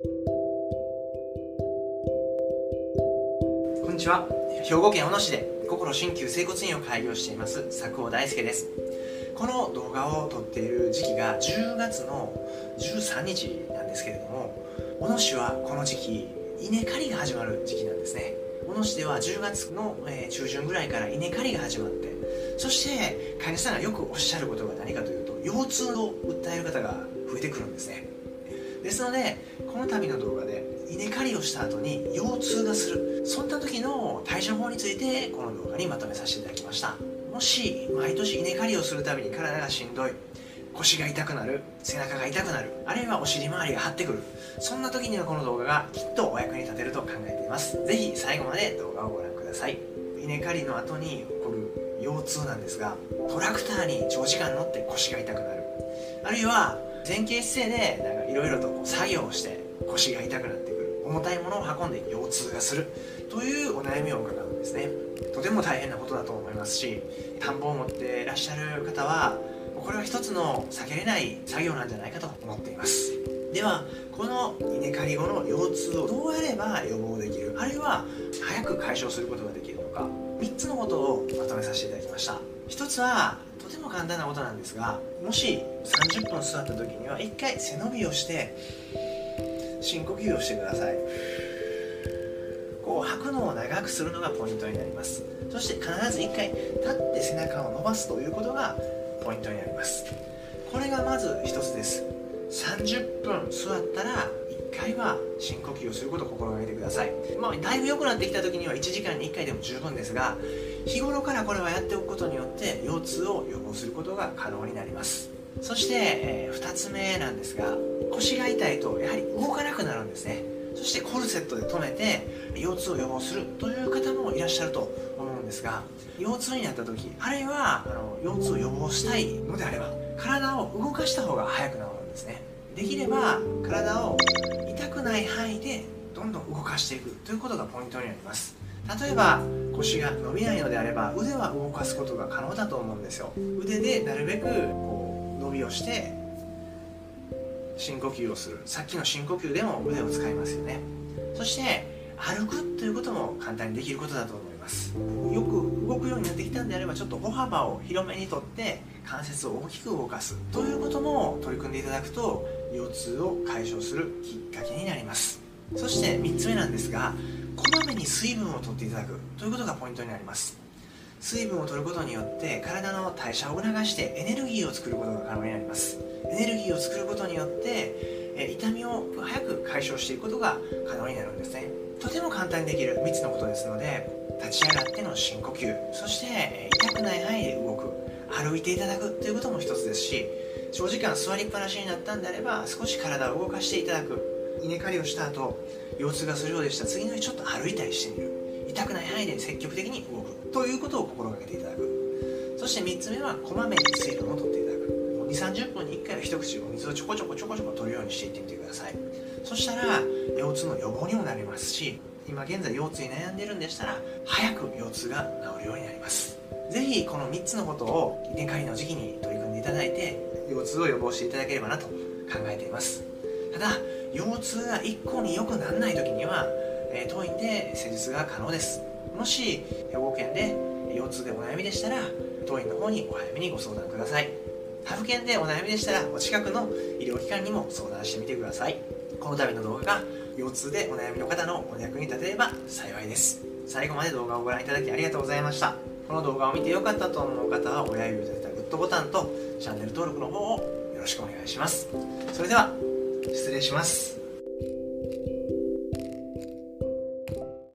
こんにちは。兵庫県小野市で心鍼灸整骨院を開業しています。佐久尾大輔です。この動画を撮っている時期が10月の13日なんですけれども小野市はこの時期稲刈りが始まる時期なんですね。小野市では10月の、中旬ぐらいから稲刈りが始まってそして患者さんがよくおっしゃることが何かというと腰痛を訴える方が増えてくるんですね。ですのでこの度の動画で稲刈りをした後に腰痛がする。そんな時の対処法についてこの動画にまとめさせていただきました。もし毎年稲刈りをするたびに体がしんどい。腰が痛くなる。背中が痛くなる。あるいはお尻周りが張ってくる。そんな時にはこの動画がきっとお役に立てると考えています。是非最後まで動画をご覧ください。稲刈りの後に起こる腰痛なんですがトラクターに長時間乗って腰が痛くなる。あるいは前傾姿勢でいろいろとこう作業をして腰が痛くなってくる重たいものを運んで腰痛がするというお悩みを伺うんですね。とても大変なことだと思いますし田んぼを持ってらっしゃる方はこれは一つの避けれない作業なんじゃないかと思っています。ではこの稲刈り後の腰痛をどうやれば予防できるあるいは早く解消することができるのか3つのことをまとめさせていただきました。1つはとても簡単なことなんですがもし30分座った時には1回背伸びをして深呼吸をしてください。こう吐くのを長くするのがポイントになります。そして必ず1回立って背中を伸ばすということがポイントになります。これがまず1つです。30分座ったら1回は深呼吸をすることを心がけてください、まあ、だいぶ良くなってきた時には1時間に1回でも十分ですが日頃からこれはやっておくことによって腰痛を予防することが可能になります。そして、えー、2つ目なんですが腰が痛いとやはり動かなくなるんですね。そしてコルセットで留めて腰痛を予防するという方もいらっしゃると思うんですが腰痛になった時あるいはあの腰痛を予防したいのであれば体を動かした方が早く治るんですね。できれば体を痛くない範囲でどんどん動かしていく。ということがポイントになります。例えば腰が伸びないのであれば腕は動かすことが可能だと思うんですよ。腕でなるべくこう伸びをして深呼吸をする。さっきの深呼吸でも腕を使いますよね。そして歩くということも簡単にできることだと思います。よく動くようになってきたんであればちょっと歩幅を広めにとって関節を大きく動かす。ということも取り組んでいただくと腰痛を解消するきっかけになります。そして3つ目なんですがこまめに水分をとっていただくということがポイントになります。水分を取ることによって体の代謝を促してエネルギーを作ることが可能になります。エネルギーを作ることによって痛みを早く解消していくことが可能になるんですね。とても簡単にできる3つのことですので立ち上がっての深呼吸。そして痛くない範囲で動く。歩いていただくということも一つですし長時間座りっぱなしになったんであれば少し体を動かしていただく。稲刈りをした後腰痛がするようでした。次の日ちょっと歩いたりしてみる。痛くない範囲で積極的に動く。ということを心がけていただく。そして3つ目はこまめに水分をとっていただく。2 3 0分に1回は一口お水をちょこちょこちょこちょこ取るようにしていってみてください。そしたら腰痛の予防にもなりますし今現在腰痛に悩んでるんでしたら早く腰痛が治るようになります。是非この3つのことを稲刈りの時期に取りただいて腰痛を予防していただければなと考えています。ただ腰痛が一向に良くならない時には、え、当院で施術が可能です。もし兵庫県で腰痛でお悩みでしたら当院の方にお早めにご相談ください。他府県でお悩みでしたらお近くの医療機関にも相談してみてください。この度の動画が腰痛でお悩みの方のお役に立てれば幸いです。最後まで動画をご覧いただきありがとうございました。この動画を見てよかったと思う方は親指を立てたグッドボタンとチャンネル登録の方をよろしくお願いします。それでは失礼します。